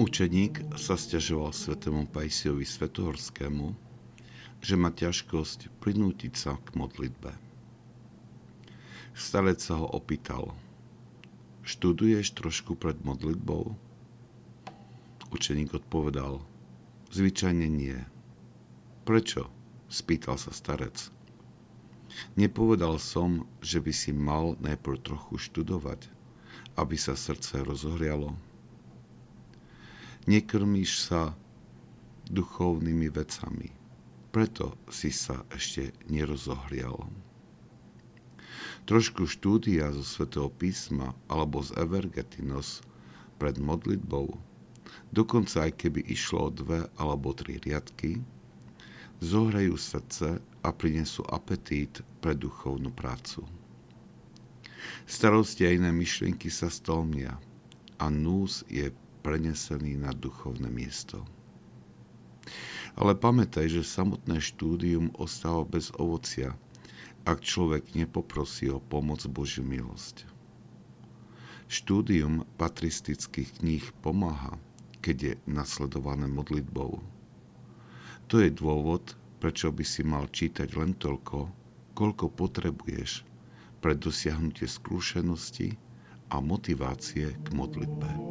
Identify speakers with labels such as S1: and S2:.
S1: Učeník sa stiažoval svetému Pajsiovi Svetohorskému, že má ťažkosť prinútiť sa k modlitbe. Starec sa ho opýtal, študuješ trošku pred modlitbou? Učeník odpovedal, zvyčajne nie. Prečo? spýtal sa starec. Nepovedal som, že by si mal najprv trochu študovať, aby sa srdce rozohrialo. Nekrmíš sa duchovnými vecami, preto si sa ešte nerozohrial. Trošku štúdia zo svätého písma alebo z Evergetinos pred modlitbou, dokonca aj keby išlo o dve alebo tri riadky, zohrajú srdce a prinesú apetít pre duchovnú prácu. Starosti a iné myšlienky sa stolmia a nús je prenesený na duchovné miesto. Ale pamätaj, že samotné štúdium ostáva bez ovocia, ak človek nepoprosí o pomoc Božiu milosť. Štúdium patristických kníh pomáha, keď je nasledované modlitbou to je dôvod, prečo by si mal čítať len toľko, koľko potrebuješ pre dosiahnutie skúsenosti a motivácie k modlitbe.